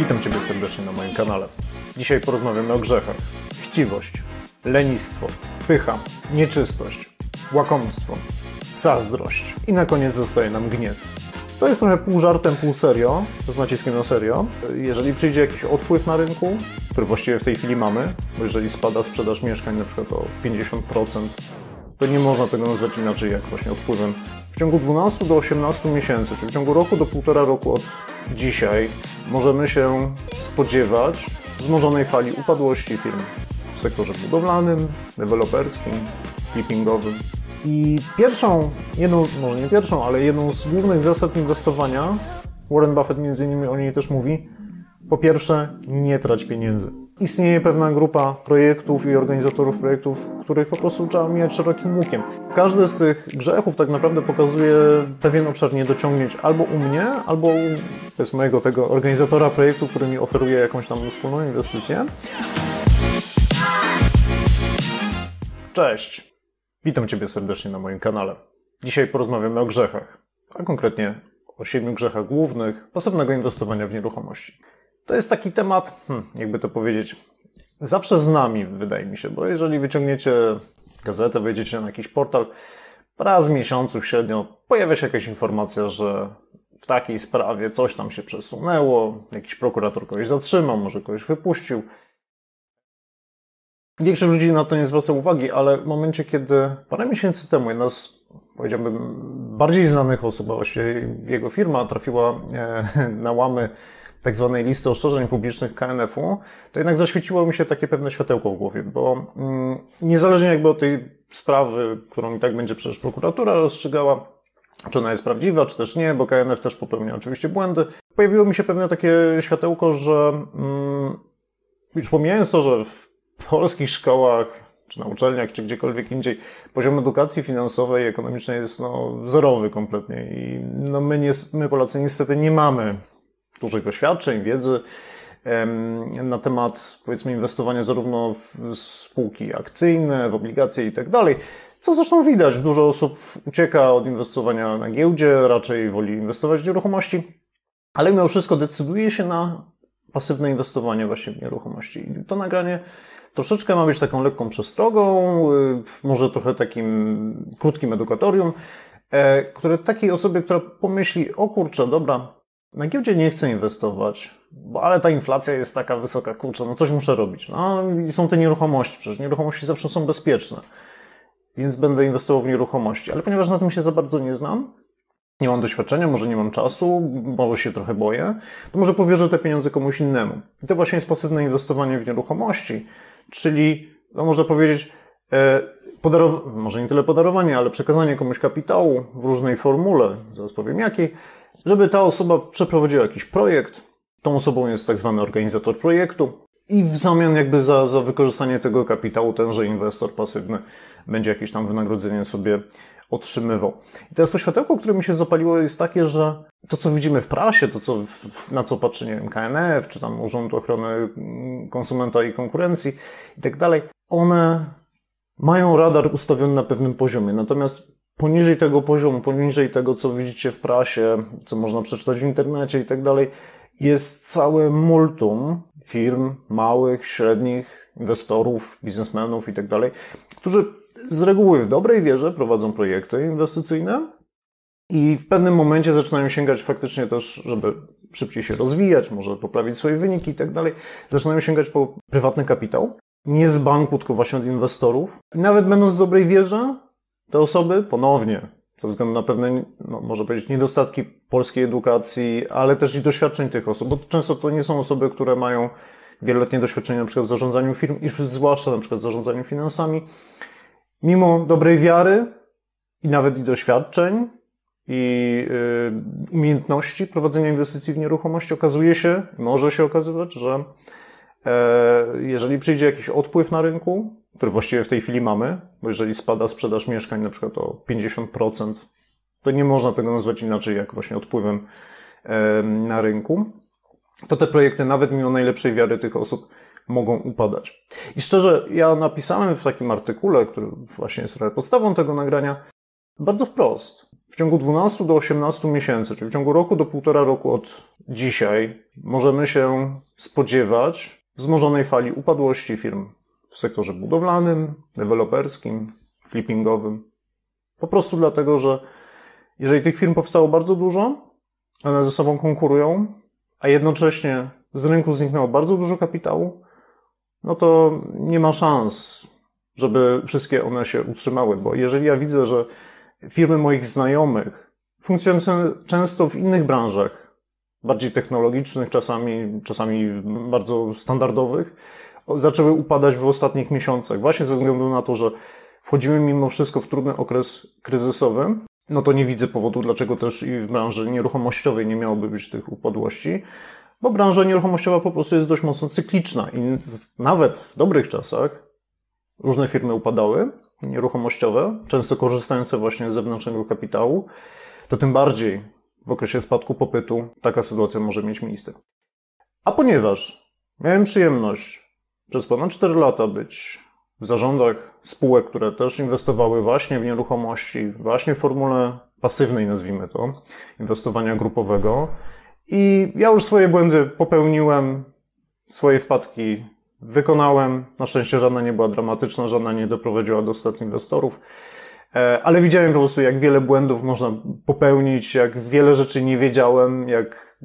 Witam Ciebie serdecznie na moim kanale. Dzisiaj porozmawiamy o grzechach. Chciwość, lenistwo, pycha, nieczystość, łakomstwo, zazdrość i na koniec zostaje nam gniew. To jest trochę pół żartem, pół serio, z naciskiem na serio. Jeżeli przyjdzie jakiś odpływ na rynku, który właściwie w tej chwili mamy, bo jeżeli spada sprzedaż mieszkań na przykład o 50%, to nie można tego nazwać inaczej jak właśnie odpływem. W ciągu 12 do 18 miesięcy, czyli w ciągu roku do półtora roku od dzisiaj, możemy się spodziewać wzmożonej fali upadłości firm w sektorze budowlanym, deweloperskim, flippingowym. I pierwszą, jedną, może nie pierwszą, ale jedną z głównych zasad inwestowania, Warren Buffett między innymi o niej też mówi, po pierwsze, nie trać pieniędzy. Istnieje pewna grupa projektów i organizatorów projektów, których po prostu trzeba mijać szerokim łukiem. Każdy z tych grzechów tak naprawdę pokazuje pewien obszar niedociągnięć albo u mnie, albo u jest mojego tego organizatora projektu, który mi oferuje jakąś tam wspólną inwestycję. Cześć! Witam Ciebie serdecznie na moim kanale. Dzisiaj porozmawiamy o grzechach, a konkretnie o siedmiu grzechach głównych pasywnego inwestowania w nieruchomości. To jest taki temat, hmm, jakby to powiedzieć, zawsze z nami, wydaje mi się, bo jeżeli wyciągniecie gazetę, wejdziecie na jakiś portal, raz w miesiącu średnio pojawia się jakaś informacja, że w takiej sprawie coś tam się przesunęło, jakiś prokurator kogoś zatrzymał, może kogoś wypuścił. Większość ludzi na to nie zwraca uwagi, ale w momencie, kiedy parę miesięcy temu jedna z, powiedziałbym, bardziej znanych osób, a właściwie jego firma trafiła e, na łamy tak zwanej listy ostrzeżeń publicznych KNF-u, to jednak zaświeciło mi się takie pewne światełko w głowie, bo mm, niezależnie jakby od tej sprawy, którą i tak będzie przecież prokuratura rozstrzygała, czy ona jest prawdziwa, czy też nie, bo KNF też popełnia oczywiście błędy, pojawiło mi się pewne takie światełko, że mm, już pomijając to, że w polskich szkołach, czy na uczelniach, czy gdziekolwiek indziej, poziom edukacji finansowej i ekonomicznej jest no, zerowy kompletnie i no, my, nie, my Polacy niestety nie mamy dużych doświadczeń, wiedzy na temat, powiedzmy, inwestowania zarówno w spółki akcyjne, w obligacje i tak dalej. Co zresztą widać, dużo osób ucieka od inwestowania na giełdzie, raczej woli inwestować w nieruchomości, ale mimo wszystko decyduje się na pasywne inwestowanie właśnie w nieruchomości. I to nagranie troszeczkę ma być taką lekką przestrogą, y, może trochę takim krótkim edukatorium, e, które takiej osobie, która pomyśli, o kurczę, dobra, na giełdzie nie chcę inwestować, bo ale ta inflacja jest taka wysoka, kurczę, no coś muszę robić. No i są te nieruchomości, przecież nieruchomości zawsze są bezpieczne, więc będę inwestował w nieruchomości. Ale ponieważ na tym się za bardzo nie znam, nie mam doświadczenia, może nie mam czasu, może się trochę boję, to może powierzę te pieniądze komuś innemu. I to właśnie jest pasywne inwestowanie w nieruchomości, czyli, no można powiedzieć, e, podarow- może nie tyle podarowanie, ale przekazanie komuś kapitału w różnej formule, zaraz powiem jakiej, żeby ta osoba przeprowadziła jakiś projekt. Tą osobą jest tak zwany organizator projektu. I w zamian jakby za, za wykorzystanie tego kapitału tenże inwestor pasywny będzie jakieś tam wynagrodzenie sobie otrzymywał. I teraz to światełko, które mi się zapaliło jest takie, że to co widzimy w prasie, to co, na co patrzy, nie wiem, KNF, czy tam Urząd Ochrony Konsumenta i Konkurencji i tak dalej, one mają radar ustawiony na pewnym poziomie. Natomiast poniżej tego poziomu, poniżej tego, co widzicie w prasie, co można przeczytać w internecie i tak dalej, jest całe multum firm, małych, średnich, inwestorów, biznesmenów i tak dalej, którzy z reguły w dobrej wierze prowadzą projekty inwestycyjne i w pewnym momencie zaczynają sięgać faktycznie też, żeby szybciej się rozwijać, może poprawić swoje wyniki i tak dalej, zaczynają sięgać po prywatny kapitał. Nie z banku, tylko właśnie od inwestorów. I nawet będąc w dobrej wierze, te osoby ponownie, ze względu na pewne, no, może powiedzieć, niedostatki polskiej edukacji, ale też i doświadczeń tych osób, bo często to nie są osoby, które mają wieloletnie doświadczenie na przykład w zarządzaniu firm, i zwłaszcza na przykład w zarządzaniu finansami. Mimo dobrej wiary i nawet i doświadczeń, i y, umiejętności prowadzenia inwestycji w nieruchomości, okazuje się, może się okazywać, że e, jeżeli przyjdzie jakiś odpływ na rynku, który właściwie w tej chwili mamy, bo jeżeli spada sprzedaż mieszkań na przykład o 50%, to nie można tego nazwać inaczej jak właśnie odpływem e, na rynku, to te projekty nawet mimo najlepszej wiary tych osób mogą upadać. I szczerze, ja napisałem w takim artykule, który właśnie jest podstawą tego nagrania, bardzo wprost. W ciągu 12 do 18 miesięcy, czyli w ciągu roku do półtora roku od dzisiaj, możemy się spodziewać wzmożonej fali upadłości firm w sektorze budowlanym, deweloperskim, flippingowym. Po prostu dlatego, że jeżeli tych firm powstało bardzo dużo, one ze sobą konkurują, a jednocześnie z rynku zniknęło bardzo dużo kapitału, no to nie ma szans, żeby wszystkie one się utrzymały, bo jeżeli ja widzę, że firmy moich znajomych funkcjonują często w innych branżach, bardziej technologicznych, czasami, czasami bardzo standardowych, zaczęły upadać w ostatnich miesiącach, właśnie ze względu na to, że wchodzimy mimo wszystko w trudny okres kryzysowy, no to nie widzę powodu, dlaczego też i w branży nieruchomościowej nie miałoby być tych upadłości, bo branża nieruchomościowa po prostu jest dość mocno cykliczna i nawet w dobrych czasach różne firmy upadały, nieruchomościowe, często korzystające właśnie z zewnętrznego kapitału, to tym bardziej w okresie spadku popytu taka sytuacja może mieć miejsce. A ponieważ miałem przyjemność przez ponad 4 lata być w zarządach spółek, które też inwestowały właśnie w nieruchomości, właśnie w formule pasywnej, nazwijmy to, inwestowania grupowego. I ja już swoje błędy popełniłem, swoje wpadki wykonałem. Na szczęście żadna nie była dramatyczna, żadna nie doprowadziła do strat inwestorów. E, ale widziałem po prostu, jak wiele błędów można popełnić, jak wiele rzeczy nie wiedziałem, jak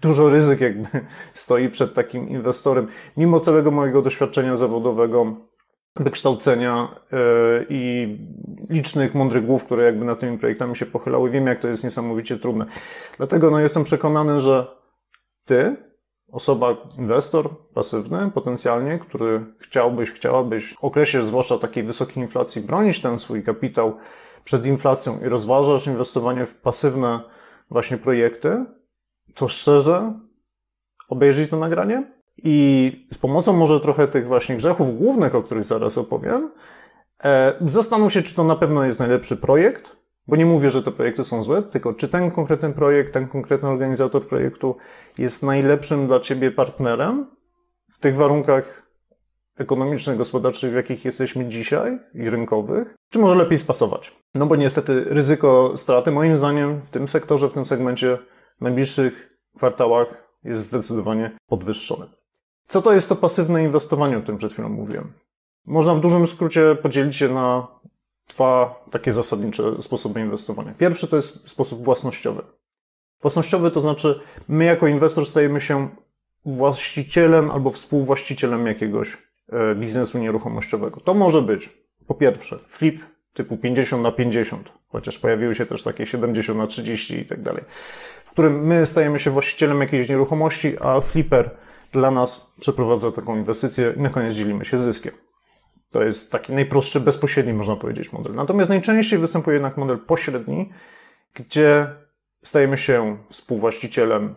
dużo ryzyk jakby stoi przed takim inwestorem. Mimo całego mojego doświadczenia zawodowego, wykształcenia e, i licznych mądrych głów, które jakby nad tymi projektami się pochylały, wiem, jak to jest niesamowicie trudne. Dlatego no, jestem przekonany, że ty, osoba, inwestor pasywny potencjalnie, który chciałbyś, chciałabyś w okresie zwłaszcza takiej wysokiej inflacji bronić ten swój kapitał przed inflacją i rozważasz inwestowanie w pasywne właśnie projekty, to szczerze obejrzyj to nagranie i z pomocą może trochę tych właśnie grzechów głównych, o których zaraz opowiem, e, zastanów się, czy to na pewno jest najlepszy projekt, bo nie mówię, że te projekty są złe, tylko czy ten konkretny projekt, ten konkretny organizator projektu jest najlepszym dla Ciebie partnerem w tych warunkach ekonomicznych, gospodarczych, w jakich jesteśmy dzisiaj i rynkowych, czy może lepiej spasować? No bo niestety ryzyko straty, moim zdaniem, w tym sektorze, w tym segmencie w najbliższych kwartałach jest zdecydowanie podwyższone. Co to jest to pasywne inwestowanie, o którym przed chwilą mówiłem? Można w dużym skrócie podzielić je na dwa takie zasadnicze sposoby inwestowania. Pierwszy to jest sposób własnościowy. Własnościowy to znaczy, my jako inwestor stajemy się właścicielem albo współwłaścicielem jakiegoś e, biznesu nieruchomościowego. To może być po pierwsze flip typu 50 na 50, chociaż pojawiły się też takie 70 na 30 i tak dalej, w którym my stajemy się właścicielem jakiejś nieruchomości, a flipper dla nas przeprowadza taką inwestycję i na koniec dzielimy się zyskiem. To jest taki najprostszy, bezpośredni, można powiedzieć, model. Natomiast najczęściej występuje jednak model pośredni, gdzie stajemy się współwłaścicielem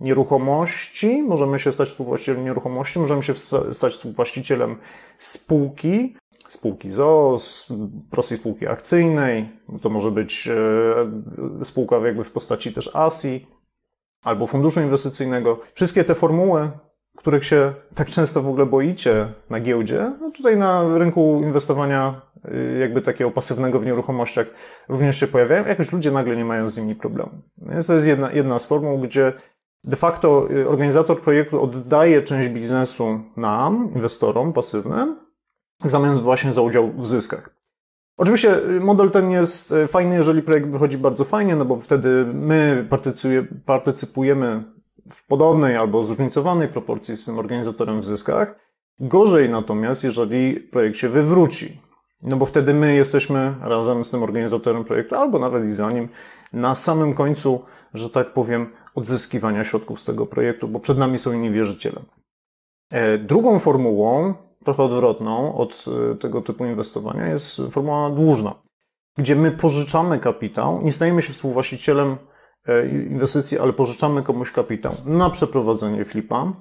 nieruchomości, możemy się stać współwłaścicielem nieruchomości, możemy się stać współwłaścicielem spółki, spółki ZOO, prostej spółki akcyjnej, to może być e, spółka jakby w postaci też ASI, albo funduszu inwestycyjnego. Wszystkie te formuły których się tak często w ogóle boicie na giełdzie, no tutaj na rynku inwestowania y, jakby takiego pasywnego w nieruchomościach również się pojawiają. Jakoś ludzie nagle nie mają z nimi problemu. Więc to jest jedna, jedna z formuł, gdzie de facto y, organizator projektu oddaje część biznesu nam, inwestorom pasywnym, w zamian właśnie za udział w zyskach. Oczywiście y, model ten jest fajny, jeżeli projekt wychodzi bardzo fajnie, no bo wtedy my partycypujemy w podobnej albo zróżnicowanej proporcji z tym organizatorem w zyskach. Gorzej natomiast, jeżeli projekt się wywróci. No bo wtedy my jesteśmy razem z tym organizatorem projektu, albo nawet i za nim, na samym końcu, że tak powiem, odzyskiwania środków z tego projektu, bo przed nami są inni wierzyciele. E, drugą formułą, trochę odwrotną od e, tego typu inwestowania, jest formuła dłużna. gdzie my pożyczamy kapitał, nie stajemy się współwłaścicielem inwestycji, ale pożyczamy komuś kapitał na przeprowadzenie flipa,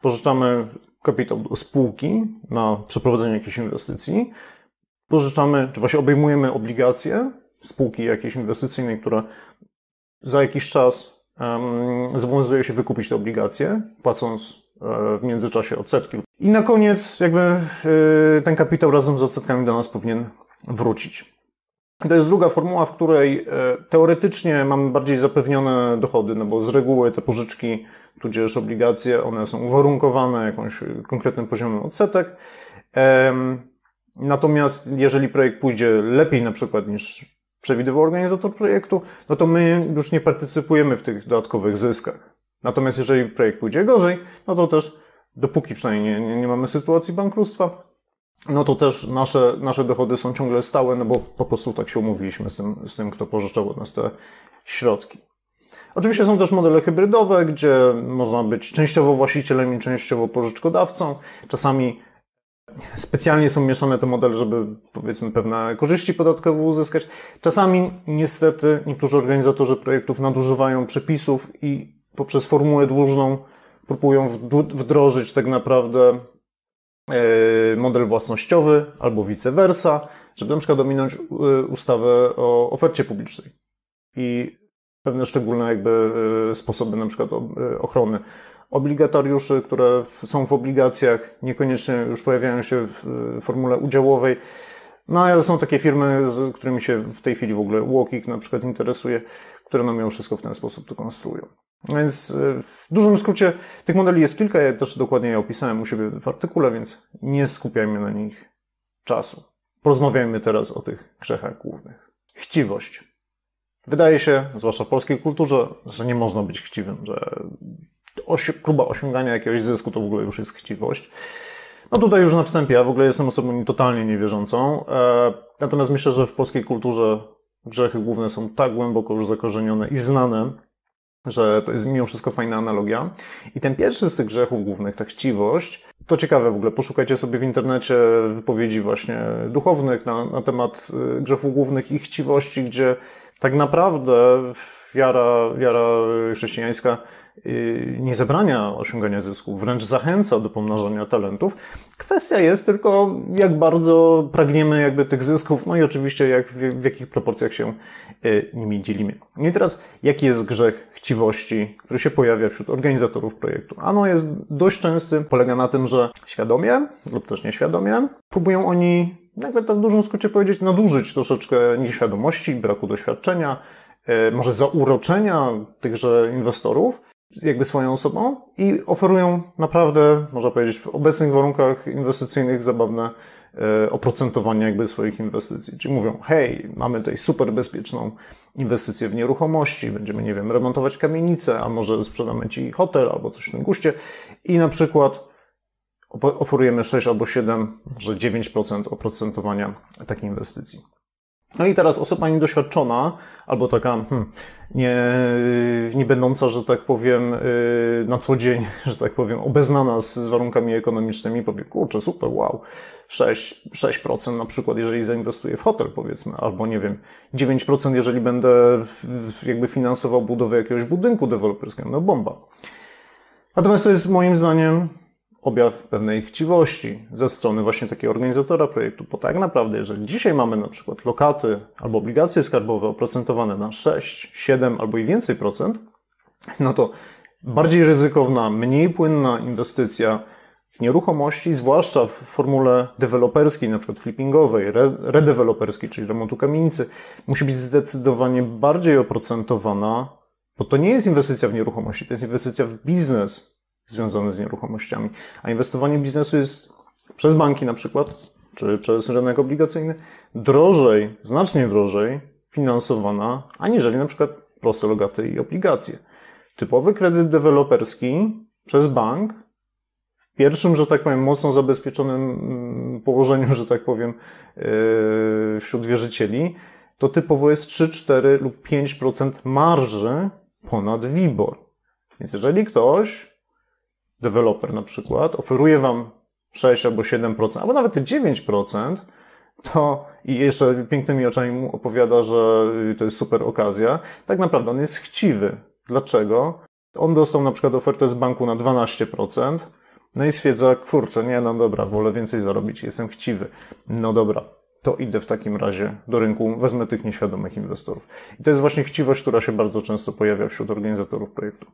pożyczamy kapitał do spółki na przeprowadzenie jakiejś inwestycji, pożyczamy, czy właśnie obejmujemy obligacje spółki jakiejś inwestycyjnej, która za jakiś czas um, zobowiązuje się wykupić te obligacje, płacąc e, w międzyczasie odsetki. I na koniec jakby e, ten kapitał razem z odsetkami do nas powinien wrócić. To jest druga formuła, w której e, teoretycznie mamy bardziej zapewnione dochody, no bo z reguły te pożyczki, tudzież obligacje, one są uwarunkowane jakimś konkretnym poziomem odsetek. Natomiast jeżeli projekt pójdzie lepiej na przykład niż przewidywał organizator projektu, no to my już nie partycypujemy w tych dodatkowych zyskach. Natomiast jeżeli projekt pójdzie gorzej, no to też, dopóki przynajmniej nie, nie mamy sytuacji bankructwa, no to też nasze, nasze dochody są ciągle stałe, no bo po prostu tak się umówiliśmy z tym, z tym kto pożyczał od nas te środki. Oczywiście są też modele hybrydowe, gdzie można być częściowo właścicielem i częściowo pożyczkodawcą. Czasami specjalnie są mieszane te modele, żeby powiedzmy pewne korzyści podatkowe uzyskać. Czasami niestety niektórzy organizatorzy projektów nadużywają przepisów i poprzez formułę dłużną próbują wdrożyć tak naprawdę model własnościowy albo vice versa, żeby na przykład dominąć e, ustawę o ofercie publicznej. I pewne szczególne jakby e, sposoby na przykład ochrony. Obligatariuszy, które są w obligacjach, niekoniecznie już pojawiają się w formule udziałowej. No ale są takie firmy, z którymi się w tej chwili w ogóle Walkik na przykład interesuje, które nam ją wszystko w ten sposób to konstruują. Więc e, w dużym skrócie tych modeli jest kilka, ja też dokładnie je opisałem u siebie w artykule, więc nie skupiajmy na nich czasu. Porozmawiajmy teraz o tych grzechach głównych. Chciwość. Wydaje się, zwłaszcza w polskiej kulturze, że nie można być chciwym, że osi próba osiągania jakiegoś zysku to w ogóle już jest chciwość. No tutaj już na wstępie, ja w ogóle jestem osobą totalnie niewierzącą. E, natomiast myślę, że w polskiej kulturze grzechy główne są tak głęboko już zakorzenione i znane, że to jest mimo wszystko fajna analogia. I ten pierwszy z tych grzechów głównych, ta chciwość, to ciekawe w ogóle, poszukajcie sobie w internecie wypowiedzi właśnie duchownych na, na temat y, grzechów głównych i chciwości, gdzie tak naprawdę wiara, wiara chrześcijańska nie zabrania osiągania zysku, wręcz zachęca do pomnażania talentów. Kwestia jest tylko, jak bardzo pragniemy jakby tych zysków, no i oczywiście jak, w, w jakich proporcjach się y, nimi dzielimy. No I teraz, jaki jest grzech chciwości, który się pojawia wśród organizatorów projektu? Ano jest dość częsty, polega na tym, że świadomie lub też nieświadomie próbują oni jakby tak w dużym skrócie powiedzieć, nadużyć troszeczkę nieświadomości, braku doświadczenia, E, może zauroczenia tychże inwestorów, jakby swoją osobą i oferują naprawdę, można powiedzieć, w obecnych warunkach inwestycyjnych zabawne e, oprocentowanie jakby swoich inwestycji. Czyli mówią, hej, mamy tutaj super bezpieczną inwestycję w nieruchomości, będziemy, nie wiem, remontować kamienicę, a może sprzedamy Ci hotel albo coś w tym guście i na przykład oferujemy 6 albo 7, może 9% oprocentowania takiej inwestycji. No i teraz osoba niedoświadczona, albo taka hmm, nie, nie będąca, że tak powiem, y, na co dzień, że tak powiem, obeznana z, z warunkami ekonomicznymi, powie, kurczę, super, wow, 6, 6% na przykład, jeżeli zainwestuję w hotel, powiedzmy, albo nie wiem, 9% jeżeli będę jakby finansował budowę jakiegoś budynku deweloperskiego, no bomba. Natomiast to jest moim zdaniem objaw pewnej chciwości ze strony właśnie takiego organizatora projektu, bo tak naprawdę, jeżeli dzisiaj mamy na przykład lokaty albo obligacje skarbowe oprocentowane na 6, 7 albo i więcej procent, no to bardziej ryzykowna, mniej płynna inwestycja w nieruchomości, zwłaszcza w formule deweloperskiej, na przykład flippingowej, redeweloperskiej, czyli remontu kamienicy, musi być zdecydowanie bardziej oprocentowana, bo to nie jest inwestycja w nieruchomości, to jest inwestycja w biznes, związane z nieruchomościami. A inwestowanie biznesu jest przez banki na przykład, czy przez rynek obligacyjny, drożej, znacznie drożej finansowana, aniżeli na przykład proste logaty i obligacje. Typowy kredyt deweloperski przez bank w pierwszym, że tak powiem, mocno zabezpieczonym mm, położeniu, że tak powiem, yy, wśród wierzycieli, to typowo jest 3, 4 lub 5% marży ponad WIBOR. Więc jeżeli ktoś deweloper na przykład oferuje Wam 6 albo 7%, albo nawet 9%, to i jeszcze pięknymi oczami mu opowiada, że to jest super okazja, tak naprawdę on jest chciwy. Dlaczego? On dostał na przykład ofertę z banku na 12%, no i stwierdza, kurczę, nie, no dobra, wolę więcej zarobić, jestem chciwy. No dobra, to idę w takim razie do rynku, wezmę tych nieświadomych inwestorów. I to jest właśnie chciwość, która się bardzo często pojawia wśród organizatorów projektu.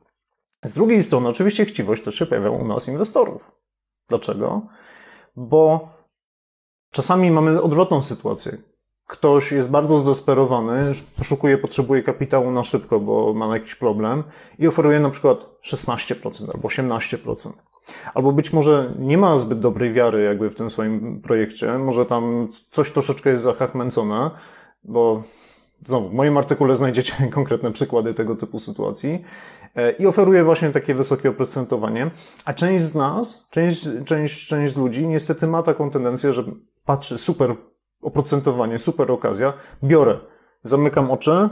Z drugiej strony, oczywiście chciwość też się pojawia u nas inwestorów. Dlaczego? Bo czasami mamy odwrotną sytuację. Ktoś jest bardzo zdesperowany, poszukuje, potrzebuje kapitału na szybko, bo ma jakiś problem i oferuje na przykład 16% albo 18%. Albo być może nie ma zbyt dobrej wiary jakby w tym swoim projekcie, może tam coś troszeczkę jest zahachmęcone, bo znowu w moim artykule znajdziecie konkretne przykłady tego typu sytuacji i oferuje właśnie takie wysokie oprocentowanie, a część z nas, część, część, część ludzi niestety ma taką tendencję, że patrzy super oprocentowanie, super okazja, biorę, zamykam oczy,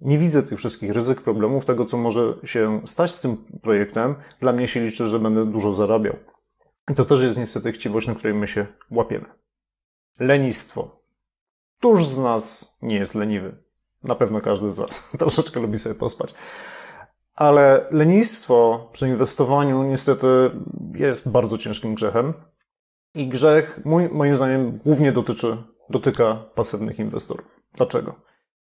nie widzę tych wszystkich ryzyk, problemów, tego, co może się stać z tym projektem. Dla mnie się liczy, że będę dużo zarabiał. I to też jest niestety chciwość, na której my się łapiemy. Lenistwo. Któż z nas nie jest leniwy? Na pewno każdy z Was troszeczkę lubi sobie pospać. Ale lenistwo przy inwestowaniu niestety jest bardzo ciężkim grzechem. I grzech, mój, moim zdaniem, głównie dotyczy, dotyka pasywnych inwestorów. Dlaczego?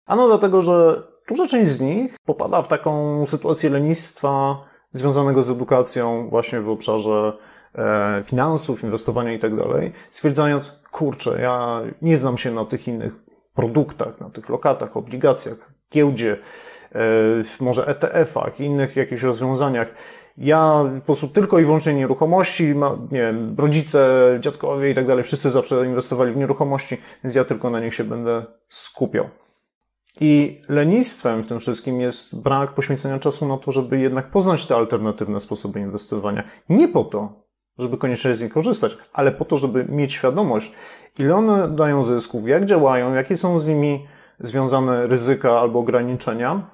Ano dlatego, że duża część z nich popada w taką sytuację lenistwa związanego z edukacją właśnie w obszarze e, finansów, inwestowania i tak dalej, stwierdzając, kurczę, ja nie znam się na tych innych produktach, na tych lokatach, obligacjach, giełdzie, e, może ETF-ach, innych jakichś rozwiązaniach. Ja po prostu tylko i wyłącznie nieruchomości, nie wiem, rodzice, dziadkowie i tak dalej, wszyscy zawsze inwestowali w nieruchomości, więc ja tylko na nich się będę skupiał. I lenistwem w tym wszystkim jest brak poświęcenia czasu na to, żeby jednak poznać te alternatywne sposoby inwestowania. Nie po to, żeby koniecznie z nich korzystać, ale po to, żeby mieć świadomość, ile one dają zysków, jak działają, jakie są z nimi związane ryzyka albo ograniczenia,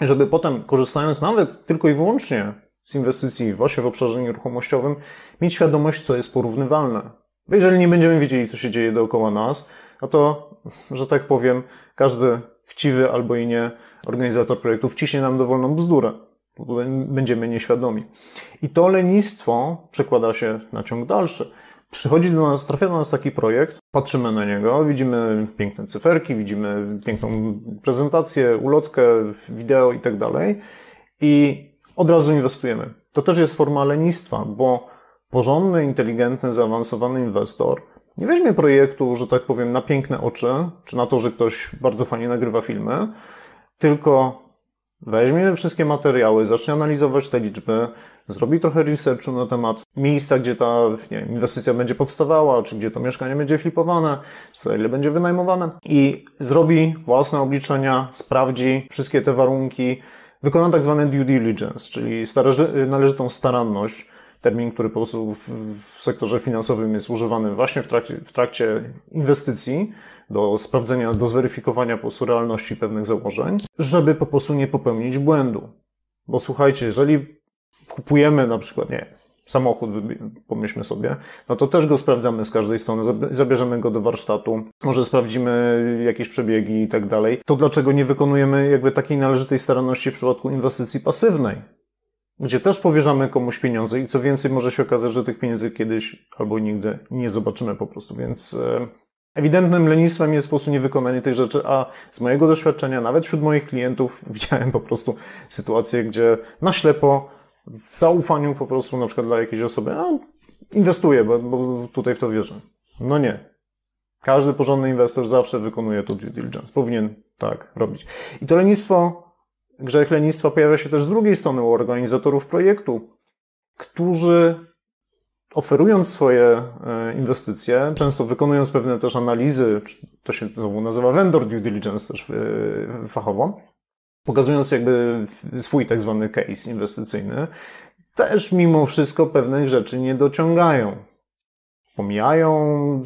żeby potem, korzystając nawet tylko i wyłącznie z inwestycji właśnie w obszarze nieruchomościowym, mieć świadomość, co jest porównywalne. Bo jeżeli nie będziemy wiedzieli, co się dzieje dookoła nas, no to, że tak powiem, każdy chciwy albo i nie organizator projektu wciśnie nam dowolną bzdurę. Będziemy nieświadomi. I to lenistwo przekłada się na ciąg dalszy. Przychodzi do nas, trafia do nas taki projekt, patrzymy na niego, widzimy piękne cyferki, widzimy piękną prezentację, ulotkę, wideo i tak dalej i od razu inwestujemy. To też jest forma lenistwa, bo porządny, inteligentny, zaawansowany inwestor nie weźmie projektu, że tak powiem, na piękne oczy, czy na to, że ktoś bardzo fajnie nagrywa filmy, tylko weźmie wszystkie materiały, zacznie analizować te liczby, zrobi trochę researchu na temat miejsca, gdzie ta nie, inwestycja będzie powstawała, czy gdzie to mieszkanie będzie flipowane, czy za ile będzie wynajmowane i zrobi własne obliczenia, sprawdzi wszystkie te warunki, wykona tak zwane due diligence, czyli należytą staranność, termin, który po prostu w, w sektorze finansowym jest używany właśnie w trakcie, w trakcie inwestycji do sprawdzenia, do zweryfikowania po prostu realności pewnych założeń, żeby po prostu nie popełnić błędu. Bo słuchajcie, jeżeli kupujemy na przykład, nie, samochód, pomyślmy sobie, no to też go sprawdzamy z każdej strony, zabierzemy go do warsztatu, może sprawdzimy jakieś przebiegi i tak dalej. To dlaczego nie wykonujemy jakby takiej należytej staranności w przypadku inwestycji pasywnej? Gdzie też powierzamy komuś pieniądze i co więcej, może się okazać, że tych pieniędzy kiedyś albo nigdy nie zobaczymy po prostu, więc e, ewidentnym lenistwem jest po prostu niewykonanie tych rzeczy, a z mojego doświadczenia, nawet wśród moich klientów, widziałem po prostu sytuacje, gdzie na ślepo, w zaufaniu po prostu na przykład dla jakiejś osoby, no, inwestuję, bo, bo tutaj w to wierzę. No nie. Każdy porządny inwestor zawsze wykonuje to due diligence. Powinien tak robić. I to lenistwo grzech lenistwa pojawia się też z drugiej strony u organizatorów projektu, którzy oferując swoje e, inwestycje, często wykonując pewne też analizy, to się znowu nazywa vendor due diligence też e, fachowo, pokazując jakby swój tak zwany case inwestycyjny, też mimo wszystko pewnych rzeczy nie dociągają. Pomijają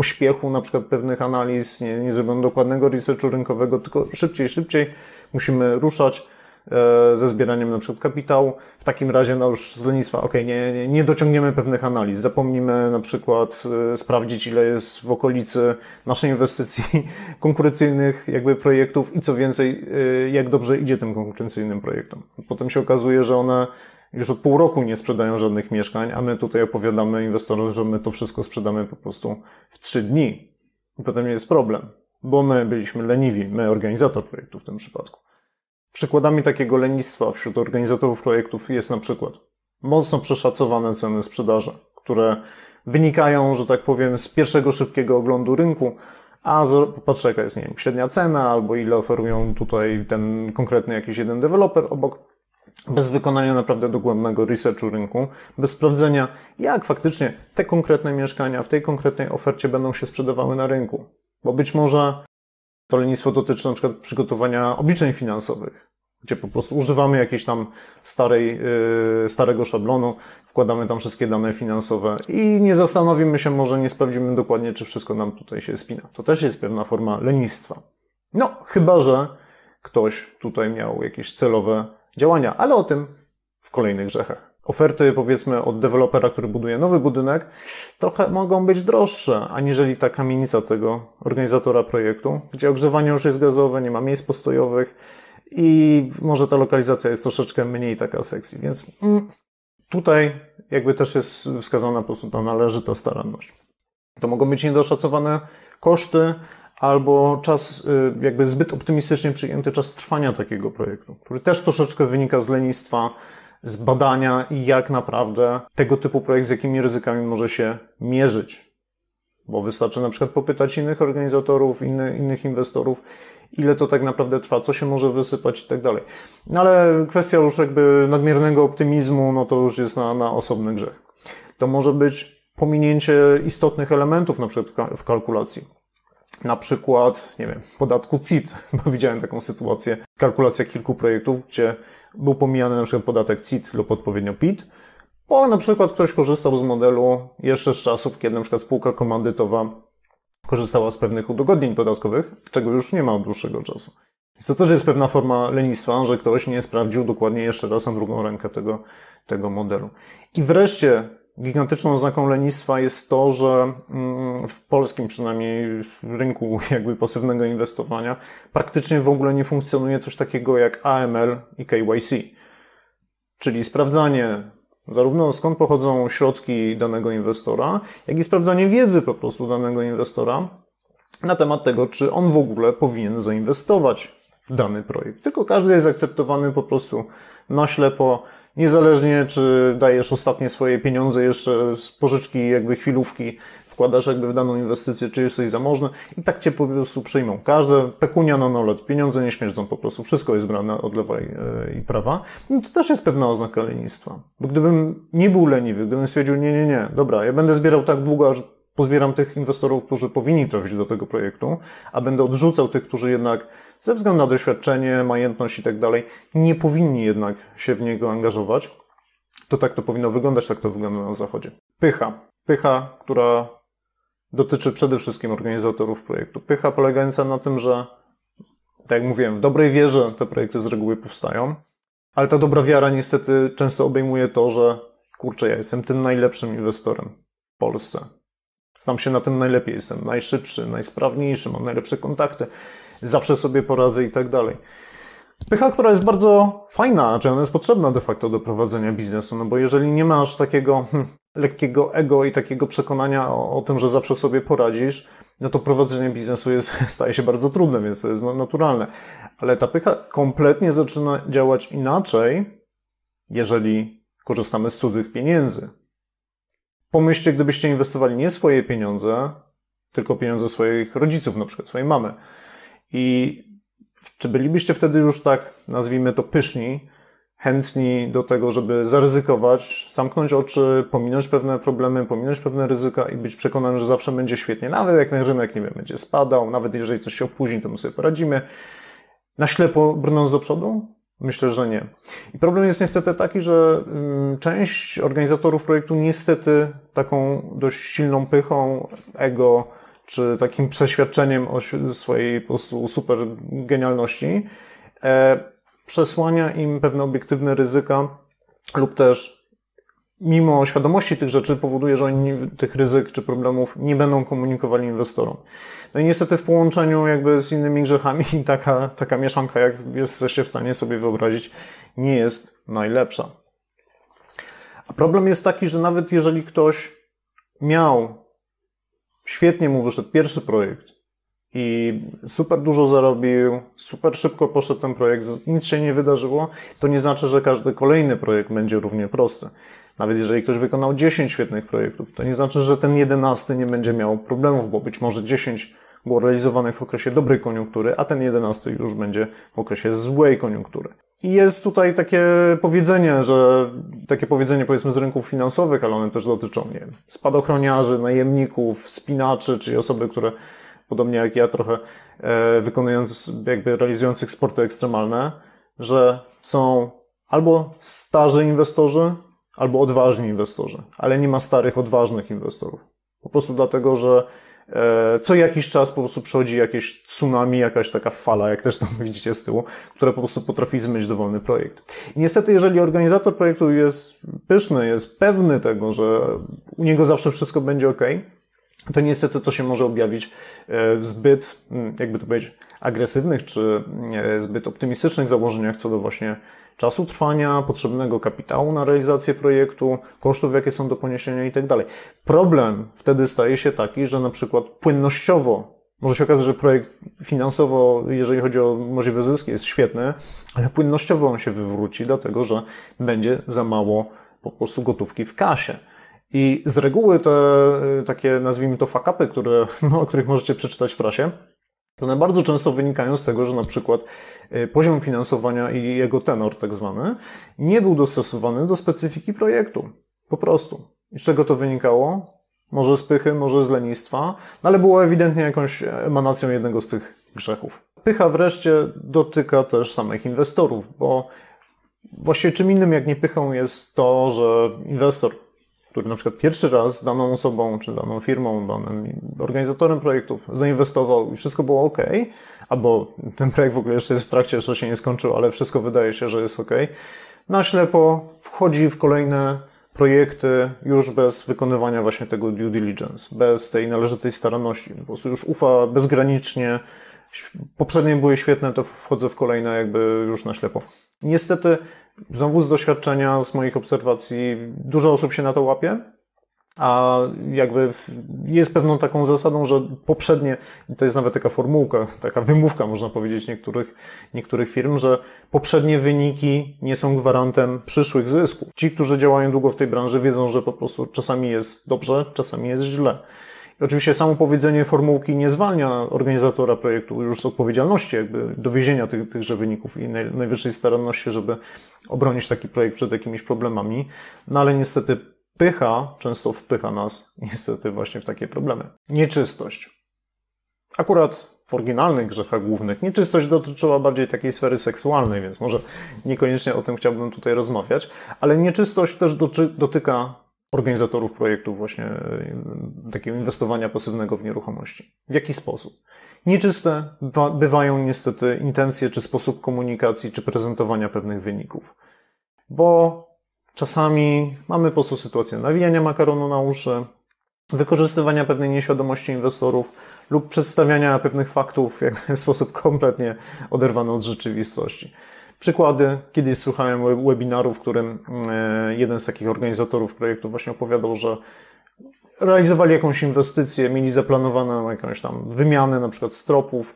pośpiechu na przykład pewnych analiz, nie, nie zrobią dokładnego researchu rynkowego, tylko szybciej, szybciej musimy ruszać, e, ze zbieraniem na przykład kapitału. W takim razie no już z lenistwa, ok, nie, nie, nie dociągniemy pewnych analiz. Zapomnimy na przykład e, sprawdzić, ile jest w okolicy naszej inwestycji konkurencyjnych jakby projektów i co więcej, e, jak dobrze idzie tym konkurencyjnym projektom. Potem się okazuje, że one już od pół roku nie sprzedają żadnych mieszkań, a my tutaj opowiadamy inwestorom, że my to wszystko sprzedamy po prostu w trzy dni. I potem jest problem, bo my byliśmy leniwi, my organizator projektu w tym przypadku. Przykładami takiego lenistwa wśród organizatorów projektów jest na przykład mocno przeszacowane ceny sprzedaży, które wynikają, że tak powiem, z pierwszego szybkiego oglądu rynku, a patrzę jaka jest, nie wiem, średnia cena, albo ile oferują tutaj ten konkretny jakiś jeden deweloper obok, bez wykonania naprawdę dogłębnego researchu rynku, bez sprawdzenia, jak faktycznie te konkretne mieszkania w tej konkretnej ofercie będą się sprzedawały na rynku. Bo być może to lenistwo dotyczy na przykład przygotowania obliczeń finansowych, gdzie po prostu używamy jakiejś tam starej, yy, starego szablonu, wkładamy tam wszystkie dane finansowe i nie zastanowimy się, może nie sprawdzimy dokładnie, czy wszystko nam tutaj się spina. To też jest pewna forma lenistwa. No, chyba, że ktoś tutaj miał jakieś celowe działania, ale o tym w kolejnych grzechach. Oferty, powiedzmy, od dewelopera, który buduje nowy budynek, trochę mogą być droższe, aniżeli ta kamienica tego organizatora projektu, gdzie ogrzewanie już jest gazowe, nie ma miejsc postojowych i może ta lokalizacja jest troszeczkę mniej taka sexy, więc mm, tutaj jakby też jest wskazana po prostu ta należyta staranność. To mogą być niedoszacowane koszty, albo czas, y, jakby zbyt optymistycznie przyjęty czas trwania takiego projektu, który też troszeczkę wynika z lenistwa, z badania, jak naprawdę tego typu projekt, z jakimi ryzykami może się mierzyć. Bo wystarczy na przykład popytać innych organizatorów, inny, innych inwestorów, ile to tak naprawdę trwa, co się może wysypać i tak dalej. No ale kwestia już jakby nadmiernego optymizmu, no to już jest na, na osobny grzech. To może być pominięcie istotnych elementów na przykład w kalkulacji na przykład, nie wiem, podatku CIT, bo widziałem taką sytuację, kalkulacja kilku projektów, gdzie był pomijany na przykład podatek CIT lub odpowiednio PIT, bo na przykład ktoś korzystał z modelu jeszcze z czasów, kiedy na przykład spółka komandytowa korzystała z pewnych udogodnień podatkowych, czego już nie ma od dłuższego czasu. Więc to też jest pewna forma lenistwa, że ktoś nie sprawdził dokładnie jeszcze raz na drugą rękę tego, tego modelu. I wreszcie Gigantyczną oznaką lenistwa jest to, że mm, w polskim przynajmniej rynku jakby pasywnego inwestowania praktycznie w ogóle nie funkcjonuje coś takiego jak AML i KYC. Czyli sprawdzanie zarówno skąd pochodzą środki danego inwestora, jak i sprawdzanie wiedzy po prostu danego inwestora na temat tego, czy on w ogóle powinien zainwestować dany projekt. Tylko każdy jest akceptowany po prostu na ślepo, niezależnie czy dajesz ostatnie swoje pieniądze jeszcze z pożyczki, jakby chwilówki, wkładasz jakby w daną inwestycję, czy jesteś zamożny i tak cię po prostu przyjmą. Każde pekunia na nolet, pieniądze nie śmierdzą po prostu, wszystko jest brane od lewa i, e, i prawa. I to też jest pewna oznaka lenistwa. Bo gdybym nie był leniwy, gdybym stwierdził, nie, nie, nie, dobra, ja będę zbierał tak długo, aż pozbieram tych inwestorów, którzy powinni trafić do tego projektu, a będę odrzucał tych, którzy jednak ze względu na doświadczenie, majętność i tak dalej, nie powinni jednak się w niego angażować, to tak to powinno wyglądać, tak to wygląda na zachodzie. Pycha. Pycha, która dotyczy przede wszystkim organizatorów projektu. Pycha polegająca na tym, że, tak jak mówiłem, w dobrej wierze te projekty z reguły powstają, ale ta dobra wiara niestety często obejmuje to, że kurczę, ja jestem tym najlepszym inwestorem w Polsce. Znam się na tym najlepiej, jestem najszybszy, najsprawniejszy, mam najlepsze kontakty, zawsze sobie poradzę i tak dalej. Pycha, która jest bardzo fajna, czy ona jest potrzebna de facto do prowadzenia biznesu, no bo jeżeli nie masz takiego hm, lekkiego ego i takiego przekonania o, o, tym, że zawsze sobie poradzisz, no to prowadzenie biznesu jest, staje się bardzo trudne, więc to jest naturalne. Ale ta pycha kompletnie zaczyna działać inaczej, jeżeli korzystamy z cudzych pieniędzy. Pomyślcie, gdybyście inwestowali nie swoje pieniądze, tylko pieniądze swoich rodziców, na przykład swojej mamy. I czy bylibyście wtedy już tak, nazwijmy to, pyszni, chętni do tego, żeby zaryzykować, zamknąć oczy, pominąć pewne problemy, pominąć pewne ryzyka i być przekonany, że zawsze będzie świetnie. Nawet jak ten rynek, nie wiem, będzie spadał, nawet jeżeli coś się opóźni, to my sobie poradzimy. Na ślepo brnąc do przodu? Myślę, że nie. I problem jest niestety taki, że mm, część organizatorów projektu niestety taką dość silną pychą, ego, czy takim przeświadczeniem o swojej po prostu super genialności, e, przesłania im pewne obiektywne ryzyka lub też mimo świadomości tych rzeczy powoduje, że oni tych ryzyk czy problemów nie będą komunikowali inwestorom. No i niestety w połączeniu jakby z innymi grzechami taka, taka mieszanka, jak jesteście w stanie sobie wyobrazić, nie jest najlepsza. A problem jest taki, że nawet jeżeli ktoś miał, świetnie mu wyszedł pierwszy projekt i super dużo zarobił, super szybko poszedł ten projekt, nic się nie wydarzyło, to nie znaczy, że każdy kolejny projekt będzie równie prosty. Nawet jeżeli ktoś wykonał 10 świetnych projektów, to nie znaczy, że ten 11 nie będzie miał problemów, bo być może 10 było realizowanych w okresie dobrej koniunktury, a ten 11 już będzie w okresie złej koniunktury. I jest tutaj takie powiedzenie, że takie powiedzenie powiedzmy z rynków finansowych, ale one też dotyczą, nie wiem, spadochroniarzy, najemników, spinaczy, czyli osoby, które podobnie jak ja trochę e, wykonując, jakby realizujących sporty ekstremalne, że są albo starzy inwestorzy, albo odważni inwestorzy, ale nie ma starych, odważnych inwestorów. Po prostu dlatego, że e, co jakiś czas po prostu przychodzi jakieś tsunami, jakaś taka fala, jak też tam widzicie z tyłu, która po prostu potrafi zmyć dowolny projekt. I niestety, jeżeli organizator projektu jest pyszny, jest pewny tego, że u niego zawsze wszystko będzie ok, to niestety to się może objawić e, w zbyt, mm, jakby to powiedzieć, agresywnych czy e, zbyt optymistycznych założeniach co do właśnie czasu trwania, potrzebnego kapitału na realizację projektu, kosztów, jakie są do poniesienia i tak. Problem wtedy staje się taki, że na przykład płynnościowo może się okazać, że projekt finansowo, jeżeli chodzi o możliwe zyski, jest świetny, ale płynnościowo on się wywróci, dlatego że będzie za mało po prostu gotówki w kasie. I z reguły te takie, nazwijmy to, fakapy, które, no, o których możecie przeczytać w prasie, to one bardzo często wynikają z tego, że na przykład y, poziom finansowania i jego tenor tak zwany nie był dostosowany do specyfiki projektu. Po prostu. I z czego to wynikało? Może z pychy, może z lenistwa, no ale było ewidentnie jakąś emanacją jednego z tych grzechów. Pycha wreszcie dotyka też samych inwestorów, bo właściwie czym innym jak nie pychą jest to, że inwestor który na przykład pierwszy raz daną osobą, czy daną firmą, danym organizatorem projektów zainwestował i wszystko było ok, albo ten projekt w ogóle jeszcze jest w trakcie, jeszcze się nie skończył, ale wszystko wydaje się, że jest ok, na ślepo wchodzi w kolejne projekty już bez wykonywania właśnie tego due diligence, bez tej należytej staranności. Po prostu już ufa bezgranicznie. Poprzednie były świetne, to wchodzę w kolejne jakby już na ślepo. Niestety Znowu z doświadczenia, z moich obserwacji, dużo osób się na to łapie, a jakby jest pewną taką zasadą, że poprzednie, to jest nawet taka formułka, taka wymówka, można powiedzieć, niektórych, niektórych firm, że poprzednie wyniki nie są gwarantem przyszłych zysków. Ci, którzy działają długo w tej branży, wiedzą, że po prostu czasami jest dobrze, czasami jest źle. Oczywiście samo powiedzenie formułki nie zwalnia organizatora projektu już z odpowiedzialności, jakby dowiezienia tych, tychże wyników i naj, najwyższej staranności, żeby obronić taki projekt przed jakimiś problemami. No ale niestety pycha często wpycha nas niestety właśnie w takie problemy. Nieczystość. Akurat w oryginalnych grzechach głównych nieczystość dotyczyła bardziej takiej sfery seksualnej, więc może niekoniecznie o tym chciałbym tutaj rozmawiać, ale nieczystość też dotyka organizatorów projektów właśnie e, takiego inwestowania pasywnego w nieruchomości. W jaki sposób? Nieczyste bywają niestety intencje, czy sposób komunikacji, czy prezentowania pewnych wyników. Bo czasami mamy po prostu sytuację nawijania makaronu na uszy, wykorzystywania pewnej nieświadomości inwestorów lub przedstawiania pewnych faktów w sposób kompletnie oderwany od rzeczywistości. Przykłady. Kiedyś słuchałem webinaru, w którym e, jeden z takich organizatorów projektu właśnie opowiadał, że realizowali jakąś inwestycję, mieli zaplanowaną jakąś tam wymianę na przykład stropów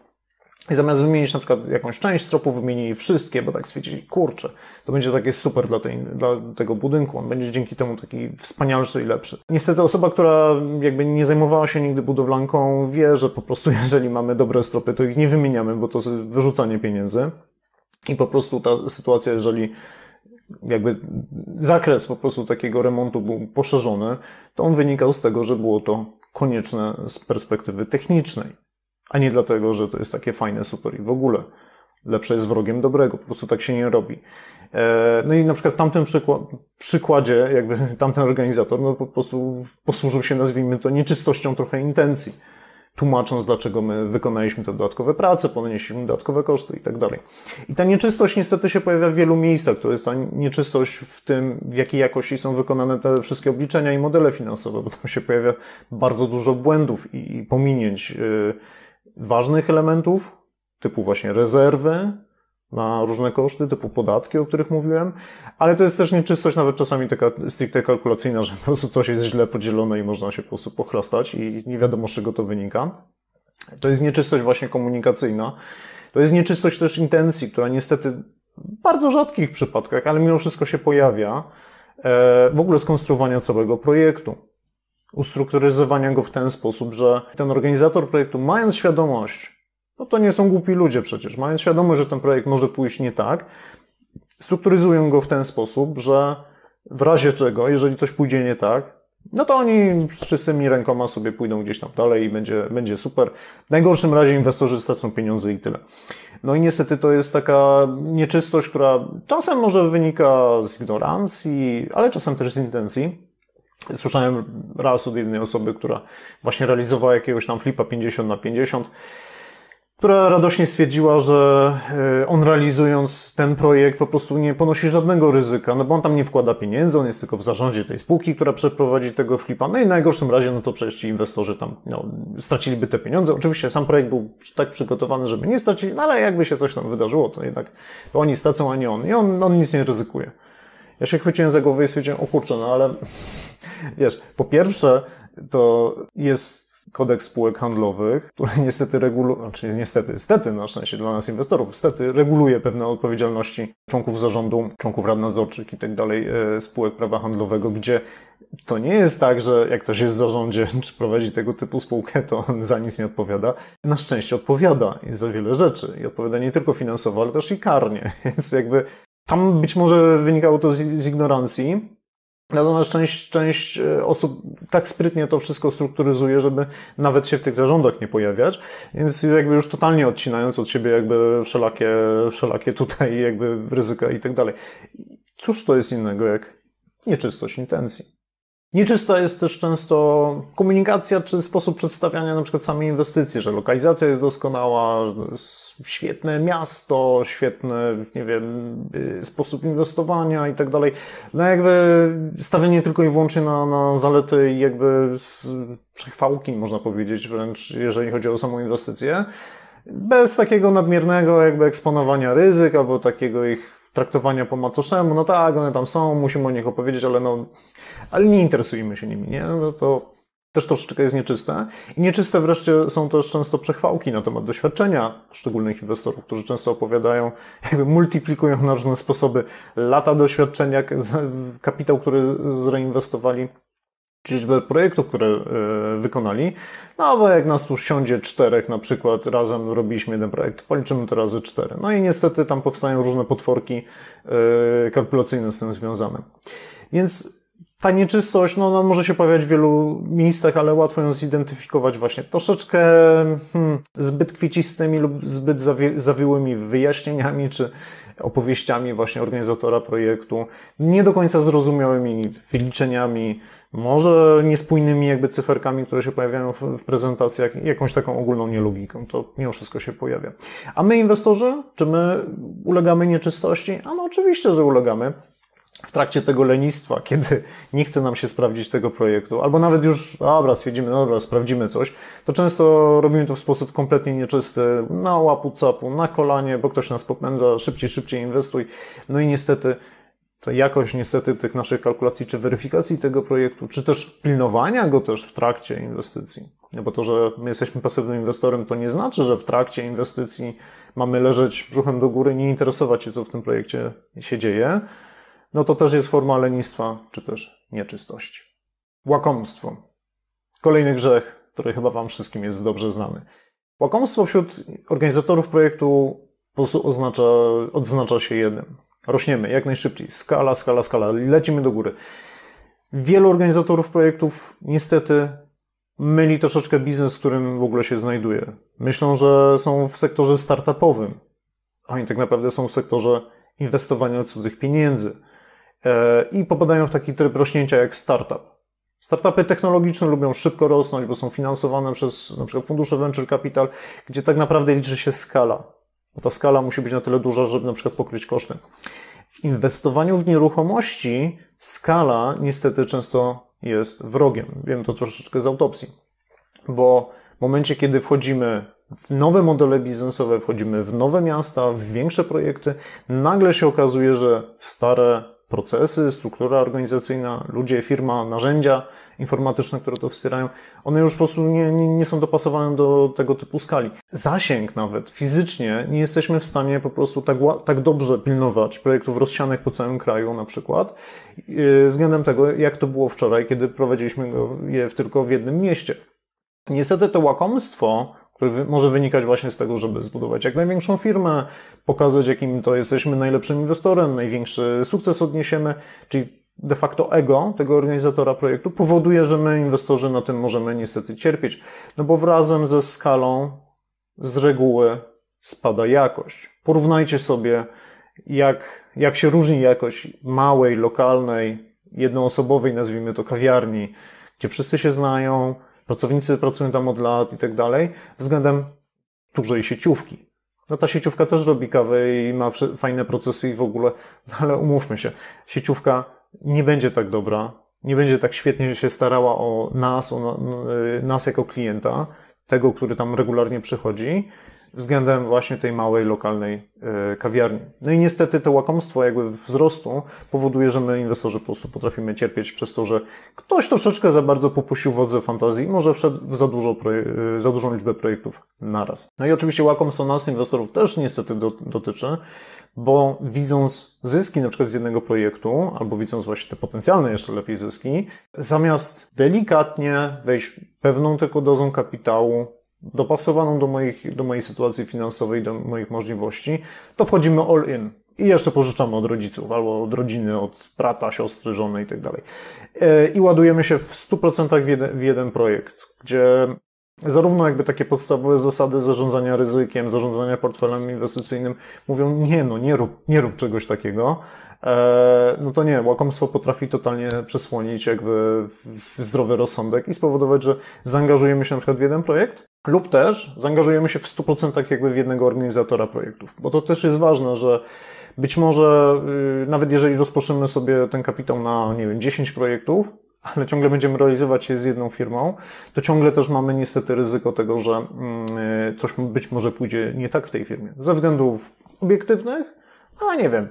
i zamiast wymienić na przykład jakąś część stropów, wymienili wszystkie, bo tak stwierdzili, kurczę, to będzie takie super dla, tej, dla tego budynku, on będzie dzięki temu taki wspanialszy i lepszy. Niestety osoba, która jakby nie zajmowała się nigdy budowlanką, wie, że po prostu jeżeli mamy dobre stropy, to ich nie wymieniamy, bo to jest wyrzucanie pieniędzy. I po prostu ta sytuacja, jeżeli jakby zakres po prostu takiego remontu był poszerzony, to on wynikał z tego, że było to konieczne z perspektywy technicznej, a nie dlatego, że to jest takie fajne, super i w ogóle. Lepsze jest wrogiem dobrego, po prostu tak się nie robi. E, no i na przykład w tamtym przykładzie, jakby tamten organizator, no po prostu posłużył się, nazwijmy to, nieczystością trochę intencji tłumacząc, dlaczego my wykonaliśmy te dodatkowe prace, ponieśliśmy dodatkowe koszty i tak dalej. I ta nieczystość niestety się pojawia w wielu miejscach. To jest ta nieczystość w tym, w jakiej jakości są wykonane te wszystkie obliczenia i modele finansowe, bo tam się pojawia bardzo dużo błędów i pominięć yy, ważnych elementów, typu właśnie rezerwy, na różne koszty, typu podatki, o których mówiłem, ale to jest też nieczystość nawet czasami taka stricte kalkulacyjna, że po prostu coś jest źle podzielone i można się po prostu pochlastać i nie wiadomo z czego to wynika. To jest nieczystość właśnie komunikacyjna. To jest nieczystość też intencji, która niestety w bardzo rzadkich przypadkach, ale mimo wszystko się pojawia, e, w ogóle skonstruowania całego projektu. Ustrukturyzowania go w ten sposób, że ten organizator projektu, mając świadomość, no to nie są głupi ludzie przecież. Mając świadomość, że ten projekt może pójść nie tak, strukturyzują go w ten sposób, że w razie czego, jeżeli coś pójdzie nie tak, no to oni z czystymi rękoma sobie pójdą gdzieś tam dalej i będzie, będzie super. W najgorszym razie inwestorzy stracą pieniądze i tyle. No i niestety to jest taka nieczystość, która czasem może wynika z ignorancji, ale czasem też z intencji. Słyszałem raz od jednej osoby, która właśnie realizowała jakiegoś tam flipa 50 na 50 która radośnie stwierdziła, że e, on realizując ten projekt po prostu nie ponosi żadnego ryzyka, no bo on tam nie wkłada pieniędzy, on jest tylko w zarządzie tej spółki, która przeprowadzi tego flipa, no i w najgorszym razie, no to przecież ci inwestorzy tam no, straciliby te pieniądze. Oczywiście sam projekt był tak przygotowany, żeby nie stracić, no ale jakby się coś tam wydarzyło, to jednak to oni stracą, a nie on. I on, on nic nie ryzykuje. Ja się chwyciłem za głowę i stwierdziłem, o kurczę, no ale wiesz, po pierwsze, to jest kodeks spółek handlowych, który niestety reguluje, znaczy niestety, niestety na szczęście dla nas inwestorów, niestety reguluje pewne odpowiedzialności członków zarządu, członków rad nadzorczych i tak dalej e, spółek prawa handlowego, gdzie to nie jest tak, że jak ktoś jest w zarządzie czy prowadzi tego typu spółkę, to on za nic nie odpowiada. Na szczęście odpowiada i za wiele rzeczy. I odpowiada nie tylko finansowo, ale też i karnie. Więc jakby tam być może wynikało to z, z ignorancji, Natomiast część, część e, osób tak sprytnie to wszystko strukturyzuje, żeby nawet się w tych zarządach nie pojawiać, więc jakby już totalnie odcinając od siebie jakby wszelakie, wszelakie tutaj jakby ryzyka i tak dalej. Cóż to jest innego jak nieczystość intencji? Nieczysta jest też często komunikacja czy sposób przedstawiania na przykład samej inwestycji, że lokalizacja jest doskonała, świetne miasto, świetny, nie wiem, y, sposób inwestowania i tak dalej. No jakby stawianie tylko i wyłącznie na, na zalety jakby przechwałki, można powiedzieć wręcz, jeżeli chodzi o samą inwestycję. Bez takiego nadmiernego jakby eksponowania ryzyk albo takiego ich traktowania po macoszemu, no tak, one tam są, musimy o nich opowiedzieć, ale no, ale nie interesujemy się nimi, nie? No to też troszeczkę jest nieczyste. I nieczyste wreszcie są też często przechwałki na temat doświadczenia poszczególnych inwestorów, którzy często opowiadają, jakby multiplikują na różne sposoby lata doświadczenia, kapitał, który zreinwestowali liczbę projektów, które e, wykonali. No bo jak nas tu siądzie czterech na przykład, razem robiliśmy jeden projekt, policzymy to razy cztery. No i niestety tam powstają różne potworki e, kalkulacyjne z tym związane. Więc ta nieczystość, no, może się pojawiać w wielu miejscach, ale łatwo ją zidentyfikować właśnie troszeczkę hmm, zbyt kwiecistymi lub zbyt zawi zawiłymi wyjaśnieniami, czy opowieściami właśnie organizatora projektu, nie do końca zrozumiałymi wyliczeniami, może niespójnymi jakby cyferkami, które się pojawiają w, prezentacjach, jakąś taką ogólną nielogiką. To mimo wszystko się pojawia. A my inwestorzy, czy my ulegamy nieczystości? A no oczywiście, że ulegamy trakcie tego lenistwa, kiedy nie chce nam się sprawdzić tego projektu, albo nawet już, dobra, stwierdzimy, dobra, sprawdzimy coś, to często robimy to w sposób kompletnie nieczysty, na łapu capu, na kolanie, bo ktoś nas popędza, szybciej, szybciej inwestuj. No i niestety to jakość niestety tych naszych kalkulacji, czy weryfikacji tego projektu, czy też pilnowania go też w trakcie inwestycji. No bo to, że my jesteśmy pasywnym inwestorem, to nie znaczy, że w trakcie inwestycji mamy leżeć brzuchem do góry, nie interesować się, co w tym projekcie się dzieje, no to też jest forma lenistwa, czy też nieczystości. Łakomstwo. Kolejny grzech, który chyba Wam wszystkim jest dobrze znany. Łakomstwo wśród organizatorów projektu po prostu oznacza, odznacza się jednym. Rośniemy jak najszybciej. Skala, skala, skala. Lecimy do góry. Wielu organizatorów projektów niestety myli troszeczkę biznes, w którym w ogóle się znajduje. Myślą, że są w sektorze startupowym. Oni tak naprawdę są w sektorze inwestowania cudzych pieniędzy. E, i popadają w taki tryb rośnięcia jak startup. Startupy technologiczne lubią szybko rosnąć, bo są finansowane przez na przykład fundusze venture capital, gdzie tak naprawdę liczy się skala. Bo ta skala musi być na tyle duża, żeby na przykład pokryć koszty. W inwestowaniu w nieruchomości skala niestety często jest wrogiem. Wiem to troszeczkę z autopsji, bo w momencie, kiedy wchodzimy w nowe modele biznesowe, wchodzimy w nowe miasta, w większe projekty, nagle się okazuje, że stare procesy, struktura organizacyjna, ludzie, firma, narzędzia informatyczne, które to wspierają, one już po prostu nie, nie, nie, są dopasowane do tego typu skali. Zasięg nawet fizycznie nie jesteśmy w stanie po prostu tak, tak dobrze pilnować projektów rozsianych po całym kraju na przykład, yy, względem tego, jak to było wczoraj, kiedy prowadziliśmy je tylko w jednym mieście. Niestety to łakomstwo który może wynikać właśnie z tego, żeby zbudować jak największą firmę, pokazać, jakim to jesteśmy najlepszym inwestorem, największy sukces odniesiemy, czyli de facto ego tego organizatora projektu powoduje, że my, inwestorzy, na tym możemy niestety cierpieć. No bo wrazem ze skalą z reguły spada jakość. Porównajcie sobie, jak, jak się różni jakość małej, lokalnej, jednoosobowej, nazwijmy to kawiarni, gdzie wszyscy się znają, pracownicy pracują tam od lat i tak dalej, względem dużej sieciówki. No ta sieciówka też robi kawę i ma fajne procesy i w ogóle, no ale umówmy się, sieciówka nie będzie tak dobra, nie będzie tak świetnie się starała o nas, o nas jako klienta, tego, który tam regularnie przychodzi, względem właśnie tej małej, lokalnej e, kawiarni. No i niestety to łakomstwo jakby wzrostu powoduje, że my inwestorzy po prostu potrafimy cierpieć przez to, że ktoś troszeczkę za bardzo popuścił wodze fantazji, może wszedł w za, dużo e, za dużą liczbę projektów naraz. No i oczywiście łakomstwo nas, inwestorów, też niestety do, dotyczy, bo widząc zyski na przykład z jednego projektu, albo widząc właśnie te potencjalne jeszcze lepiej zyski, zamiast delikatnie wejść pewną tylko dozą kapitału, dopasowaną do, moich, do mojej sytuacji finansowej, do moich możliwości, to wchodzimy all in. I jeszcze pożyczamy od rodziców, albo od rodziny, od brata, siostry, żony i tak dalej. E, I ładujemy się w 100% w jeden, w jeden projekt, gdzie zarówno jakby takie podstawowe zasady zarządzania ryzykiem, zarządzania portfelem inwestycyjnym mówią, nie no, nie rób, nie rób czegoś takiego, e, no to nie, łakomstwo potrafi totalnie przesłonić jakby zdrowy rozsądek i spowodować, że zaangażujemy się na przykład w jeden projekt, lub też zaangażujemy się w 100% jakby w jednego organizatora projektów. Bo to też jest ważne, że być może yy, nawet jeżeli rozpoczniemy sobie ten kapitał na, nie wiem, 10 projektów, ale ciągle będziemy realizować je z jedną firmą, to ciągle też mamy niestety ryzyko tego, że yy, coś być może pójdzie nie tak w tej firmie. Ze względów obiektywnych, a nie wiem,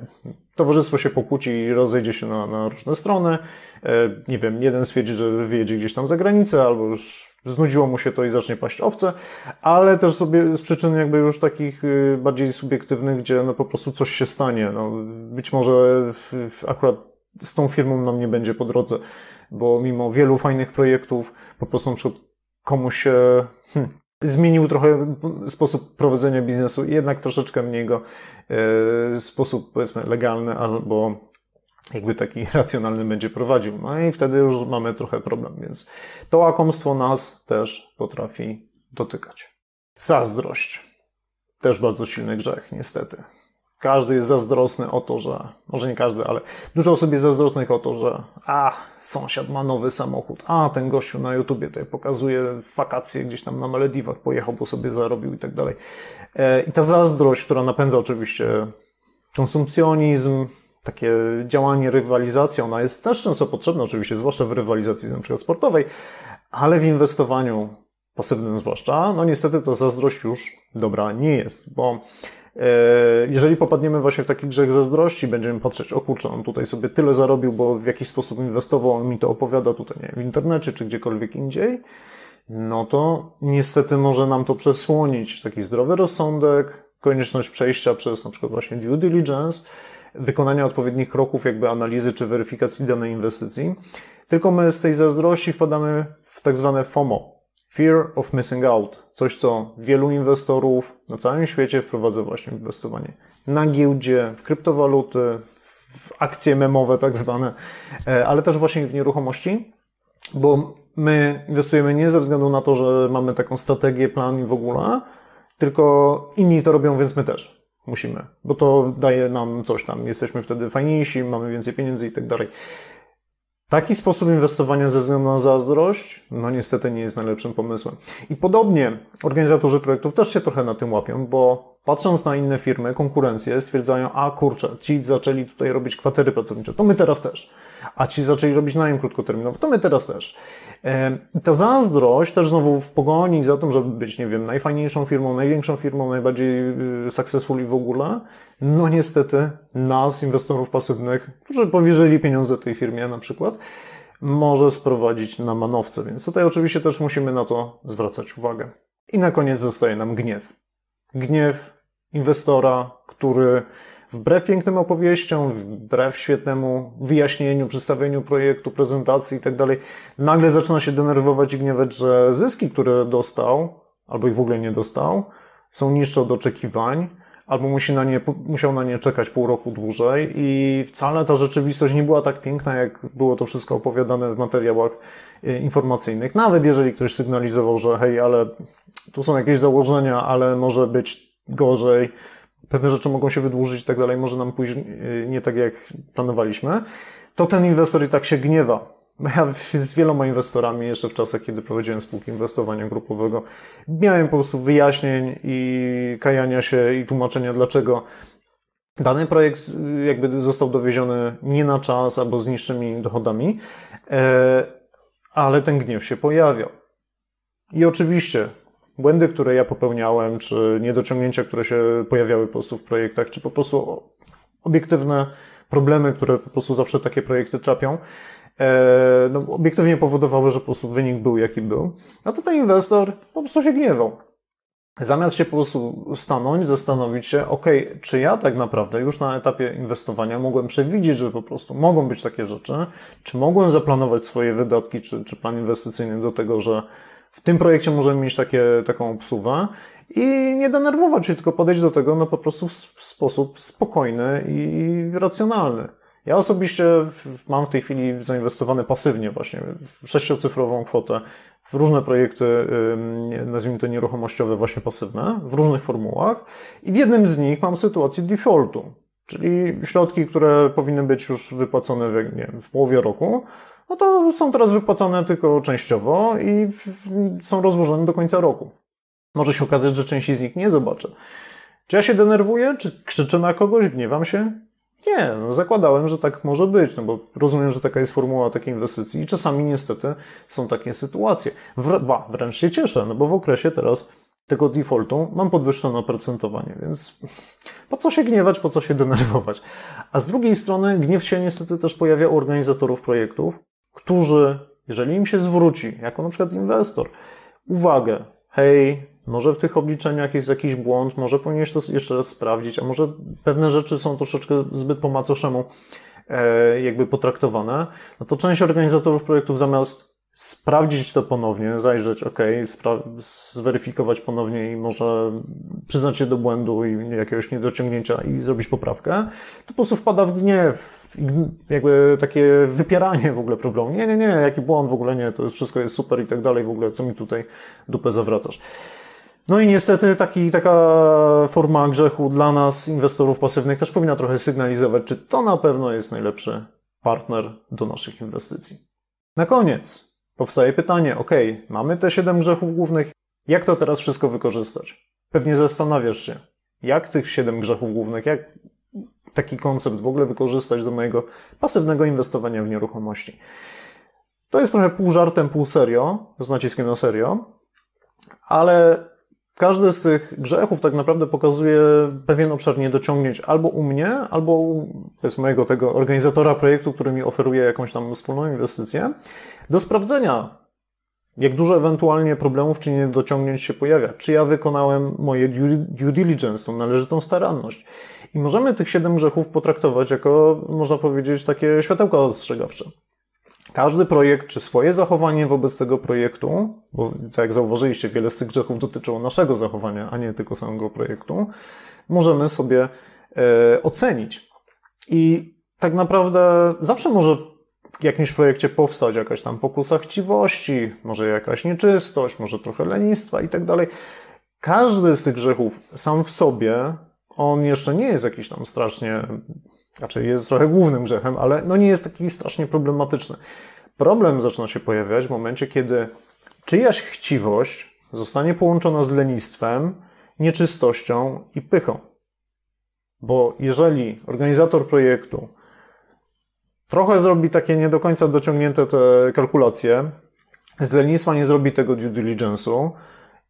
towarzystwo się pokłóci i rozejdzie się na, na różne strony. E, nie wiem, jeden stwierdzi, że wyjedzie gdzieś tam za granicę, albo już znudziło mu się to i zacznie paść owce, ale też sobie z przyczyn jakby już takich y, bardziej subiektywnych, gdzie no po prostu coś się stanie. No, być może w, w akurat z tą firmą nam nie będzie po drodze, bo mimo wielu fajnych projektów, po prostu na przykład komuś się hmm, zmienił trochę sposób prowadzenia biznesu i jednak troszeczkę mniej go e, sposób powiedzmy legalny albo jakby taki racjonalny będzie prowadził. No i wtedy już mamy trochę problem, więc to łakomstwo nas też potrafi dotykać. Zazdrość. Też bardzo silny grzech, niestety. Każdy jest zazdrosny o to, że, może nie każdy, ale dużo osób jest zazdrosnych o to, że a, sąsiad ma nowy samochód, a, ten gościu na YouTubie tutaj pokazuje wakacje gdzieś tam na Malediwach, pojechał, bo sobie zarobił i tak dalej. E, I ta zazdrość, która napędza oczywiście konsumpcjonizm, takie działanie, rywalizacja, ona jest też często potrzebna oczywiście, zwłaszcza w rywalizacji na przykład sportowej, ale w inwestowaniu pasywnym zwłaszcza, no niestety ta zazdrość już dobra nie jest, bo jeżeli popadniemy właśnie w taki grzech zazdrości, będziemy patrzeć, o kurczę, on tutaj sobie tyle zarobił, bo w jakiś sposób inwestował, on mi to opowiada tutaj, nie w internecie czy gdziekolwiek indziej, no to niestety może nam to przesłonić taki zdrowy rozsądek, konieczność przejścia przez na przykład właśnie due diligence, wykonania odpowiednich kroków, jakby analizy czy weryfikacji danej inwestycji. Tylko my z tej zazdrości wpadamy w tak zwane FOMO. Fear of missing out. Coś, co wielu inwestorów na całym świecie wprowadza właśnie inwestowanie na giełdzie, w kryptowaluty, w akcje memowe tak zwane, e, ale też właśnie w nieruchomości, bo my inwestujemy nie ze względu na to, że mamy taką strategię, plan i w ogóle, tylko inni to robią, więc my też. Musimy, bo to daje nam coś tam. Jesteśmy wtedy fajniejsi, mamy więcej pieniędzy i tak dalej. Taki sposób inwestowania ze względu na zazdrość, no niestety nie jest najlepszym pomysłem. I podobnie organizatorzy projektów też się trochę na tym łapią, bo patrząc na inne firmy, konkurencje, stwierdzają, a kurczę, ci zaczęli tutaj robić kwatery pracownicze, to my teraz też. A ci zaczęli robić najem krótkoterminowy, to my teraz też. I ta zazdrość też znowu w pogoni za tym, żeby być, nie wiem, najfajniejszą firmą, największą firmą, najbardziej y, successful i w ogóle, no niestety nas, inwestorów pasywnych, którzy powierzyli pieniądze tej firmie na przykład, może sprowadzić na manowce. Więc tutaj oczywiście też musimy na to zwracać uwagę. I na koniec zostaje nam gniew. Gniew inwestora, który wbrew pięknym opowieściom, wbrew świetnemu wyjaśnieniu, przedstawieniu projektu, prezentacji itd., tak nagle zaczyna się denerwować i gniewać, że zyski, które dostał, albo ich w ogóle nie dostał, są niższe od oczekiwań, albo musi na nie, musiał na nie czekać pół roku dłużej i wcale ta rzeczywistość nie była tak piękna, jak było to wszystko opowiadane w materiałach e, informacyjnych. Nawet jeżeli ktoś sygnalizował, że hej, ale tu są jakieś założenia, ale może być gorzej, pewne rzeczy mogą się wydłużyć i tak dalej, może nam pójść e, nie tak, jak planowaliśmy, to ten inwestor i tak się gniewa. Ja z wieloma inwestorami jeszcze w czasach, kiedy prowadziłem spółki inwestowania grupowego, miałem po prostu wyjaśnień i kajania się i tłumaczenia, dlaczego dany projekt e, jakby został dowieziony nie na czas albo z niższymi dochodami, e, ale ten gniew się pojawiał. I oczywiście błędy, które ja popełniałem, czy niedociągnięcia, które się pojawiały po prostu w projektach, czy po prostu obiektywne problemy, które po prostu zawsze takie projekty trapią, no, obiektywnie powodowały, że po prostu wynik był jaki był. A ten inwestor po prostu się gniewał. Zamiast się po prostu stanąć, zastanowić się, ok, czy ja tak naprawdę już na etapie inwestowania mogłem przewidzieć, że po prostu mogą być takie rzeczy, czy mogłem zaplanować swoje wydatki, czy, czy plan inwestycyjny do tego, że w tym projekcie możemy mieć takie, taką obsuwę i nie denerwować się, tylko podejść do tego no po prostu w sposób spokojny i racjonalny. Ja osobiście mam w tej chwili zainwestowane pasywnie właśnie sześciocyfrową kwotę w różne projekty, nazwijmy to nieruchomościowe, właśnie pasywne, w różnych formułach i w jednym z nich mam sytuację defaultu, czyli środki, które powinny być już wypłacone w, nie wiem, w połowie roku, no to są teraz wypłacane tylko częściowo i są rozłożone do końca roku. Może się okazać, że części z nich nie zobaczę. Czy ja się denerwuję? Czy krzyczę na kogoś? Gniewam się? Nie, no zakładałem, że tak może być, no bo rozumiem, że taka jest formuła takiej inwestycji i czasami niestety są takie sytuacje. Wr ba, wręcz się cieszę, no bo w okresie teraz tego defaultu mam podwyższone oprocentowanie, więc po co się gniewać, po co się denerwować? A z drugiej strony gniew się niestety też pojawia u organizatorów projektów, którzy, jeżeli im się zwróci, jako na przykład inwestor, uwagę, hej, może w tych obliczeniach jest jakiś błąd, może powinieneś to jeszcze raz sprawdzić, a może pewne rzeczy są troszeczkę zbyt po macoszemu e, jakby potraktowane, no to część organizatorów projektów zamiast sprawdzić to ponownie, zajrzeć, ok, zweryfikować ponownie i może przyznać się do błędu i jakiegoś niedociągnięcia i zrobić poprawkę, to po prostu wpada w gniew, jakby takie wypieranie w ogóle problemu. Nie, nie, nie, jaki błąd, w ogóle nie, to wszystko jest super i tak dalej, w ogóle co mi tutaj dupę zawracasz. No i niestety taki, taka forma grzechu dla nas, inwestorów pasywnych, też powinna trochę sygnalizować, czy to na pewno jest najlepszy partner do naszych inwestycji. Na koniec, Powstaje pytanie, ok, mamy te siedem grzechów głównych, jak to teraz wszystko wykorzystać? Pewnie zastanawiasz się, jak tych siedem grzechów głównych, jak taki koncept w ogóle wykorzystać do mojego pasywnego inwestowania w nieruchomości. To jest trochę pół żartem, pół serio, z naciskiem na serio, ale każdy z tych grzechów tak naprawdę pokazuje pewien obszar niedociągnięć albo u mnie, albo u jest mojego tego organizatora projektu, który mi oferuje jakąś tam wspólną inwestycję, do sprawdzenia, jak dużo ewentualnie problemów czy niedociągnięć się pojawia. Czy ja wykonałem moje due diligence, tą należytą staranność. I możemy tych siedem grzechów potraktować jako, można powiedzieć, takie światełka ostrzegawcze. Każdy projekt, czy swoje zachowanie wobec tego projektu, bo tak jak zauważyliście, wiele z tych grzechów dotyczyło naszego zachowania, a nie tylko samego projektu, możemy sobie e, ocenić. I tak naprawdę zawsze może w jakimś projekcie powstać jakaś tam pokusa chciwości, może jakaś nieczystość, może trochę lenistwa i tak dalej. Każdy z tych grzechów sam w sobie, on jeszcze nie jest jakiś tam strasznie Znaczy jest trochę głównym grzechem, ale no nie jest taki strasznie problematyczny. Problem zaczyna się pojawiać w momencie, kiedy czyjaś chciwość zostanie połączona z lenistwem, nieczystością i pychą. Bo jeżeli organizator projektu trochę zrobi takie nie do końca dociągnięte te kalkulacje, z lenistwa nie zrobi tego due diligence'u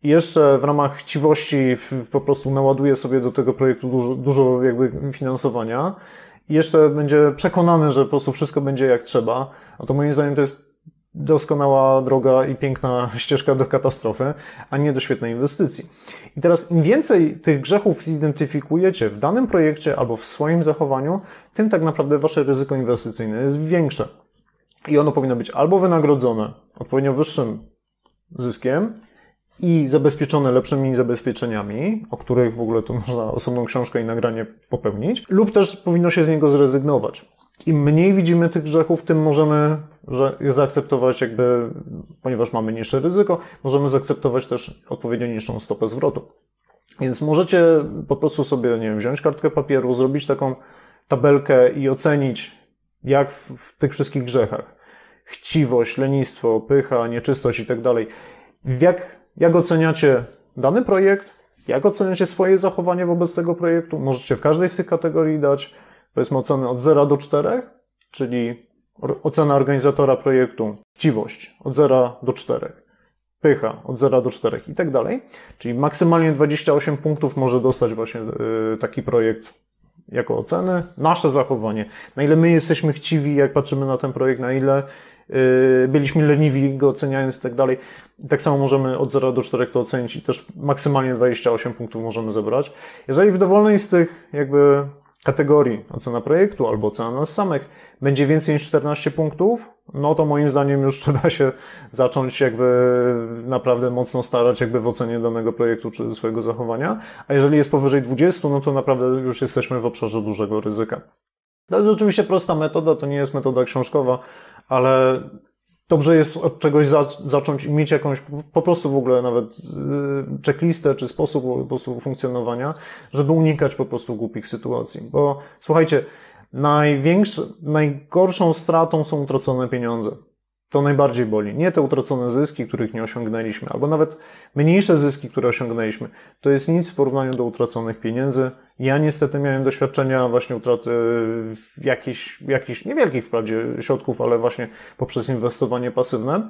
i jeszcze w ramach chciwości po prostu naładuje sobie do tego projektu dużo, dużo jakby finansowania i jeszcze będzie przekonany, że po prostu wszystko będzie jak trzeba, a to moim zdaniem to jest doskonała droga i piękna ścieżka do katastrofy, a nie do świetnej inwestycji. I teraz im więcej tych grzechów zidentyfikujecie w danym projekcie albo w swoim zachowaniu, tym tak naprawdę wasze ryzyko inwestycyjne jest większe. I ono powinno być albo wynagrodzone odpowiednio wyższym zyskiem, i zabezpieczone lepszymi zabezpieczeniami, o których w ogóle to można osobną książkę i nagranie popełnić, lub też powinno się z niego zrezygnować. Im mniej widzimy tych grzechów, tym możemy że zaakceptować jakby, ponieważ mamy niższe ryzyko, możemy zaakceptować też odpowiednio niższą stopę zwrotu. Więc możecie po prostu sobie, nie wiem, wziąć kartkę papieru, zrobić taką tabelkę i ocenić, jak w tych wszystkich grzechach, chciwość, lenistwo, pycha, nieczystość i tak dalej, jak, jak oceniacie dany projekt, jak oceniacie swoje zachowanie wobec tego projektu. Możecie w każdej z tych kategorii dać, powiedzmy, oceny od 0 do 4, czyli ocena organizatora projektu, chciwość od 0 do 4, pycha od 0 do 4 i tak dalej. Czyli maksymalnie 28 punktów może dostać właśnie y, taki projekt jako oceny. Nasze zachowanie, na ile my jesteśmy chciwi, jak patrzymy na ten projekt, na ile y, byliśmy leniwi go oceniając i tak dalej. tak samo możemy od 0 do 4 to ocenić i też maksymalnie 28 punktów możemy zebrać. Jeżeli w dowolnej z tych jakby kategorii. Ocena projektu albo ocena nas samych. Będzie więcej niż 14 punktów, no to moim zdaniem już trzeba się zacząć jakby naprawdę mocno starać jakby w ocenie danego projektu czy swojego zachowania, a jeżeli jest powyżej 20, no to naprawdę już jesteśmy w obszarze dużego ryzyka. To jest oczywiście prosta metoda, to nie jest metoda książkowa, ale dobrze jest od czegoś za, zacząć i mieć jakąś po prostu w ogóle nawet y, checklistę czy sposób po prostu funkcjonowania, żeby unikać po prostu głupich sytuacji. Bo słuchajcie, największy, najgorszą stratą są utracone pieniądze. To najbardziej boli. Nie te utracone zyski, których nie osiągnęliśmy, albo nawet mniejsze zyski, które osiągnęliśmy. To jest nic w porównaniu do utraconych pieniędzy. Ja niestety miałem doświadczenia właśnie utraty jakichś, jakichś niewielkich wprawdzie środków, ale właśnie poprzez inwestowanie pasywne.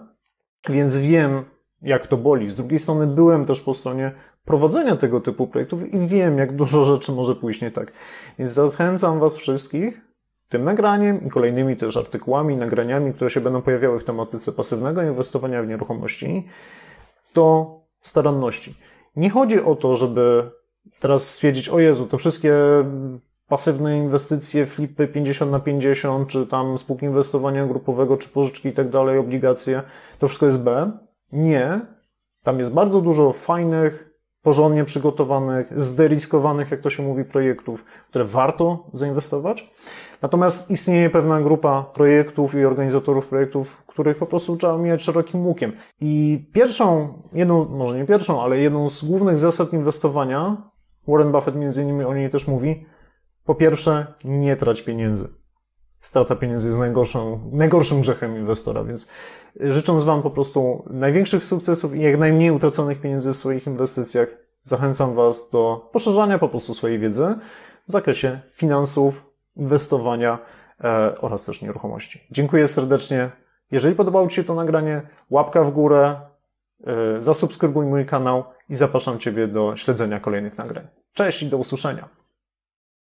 Więc wiem, jak to boli. Z drugiej strony byłem też po stronie prowadzenia tego typu projektów i wiem, jak dużo rzeczy może pójść nie tak. Więc zachęcam Was wszystkich tym nagraniem i kolejnymi też artykułami, nagraniami, które się będą pojawiały w tematyce pasywnego inwestowania w nieruchomości, do staranności. Nie chodzi o to, żeby teraz stwierdzić, o Jezu, to wszystkie pasywne inwestycje, flipy 50 na 50, czy tam spółki inwestowania grupowego, czy pożyczki i tak dalej, obligacje, to wszystko jest B. Nie. Tam jest bardzo dużo fajnych, porządnie przygotowanych, zderiskowanych, jak to się mówi, projektów, które warto zainwestować. Natomiast istnieje pewna grupa projektów i organizatorów projektów, których po prostu trzeba mijać szerokim łukiem. I pierwszą, jedną, może nie pierwszą, ale jedną z głównych zasad inwestowania, Warren Buffett między innymi o niej też mówi, po pierwsze, nie trać pieniędzy. Strata pieniędzy jest najgorszą, najgorszym grzechem inwestora, więc życząc Wam po prostu największych sukcesów i jak najmniej utraconych pieniędzy w swoich inwestycjach, zachęcam Was do poszerzania po prostu swojej wiedzy w zakresie finansów, inwestowania e, oraz też nieruchomości. Dziękuję serdecznie. Jeżeli podobało Ci się to nagranie, łapka w górę, e, zasubskrybuj mój kanał i zapraszam Ciebie do śledzenia kolejnych nagrań. Cześć i do usłyszenia.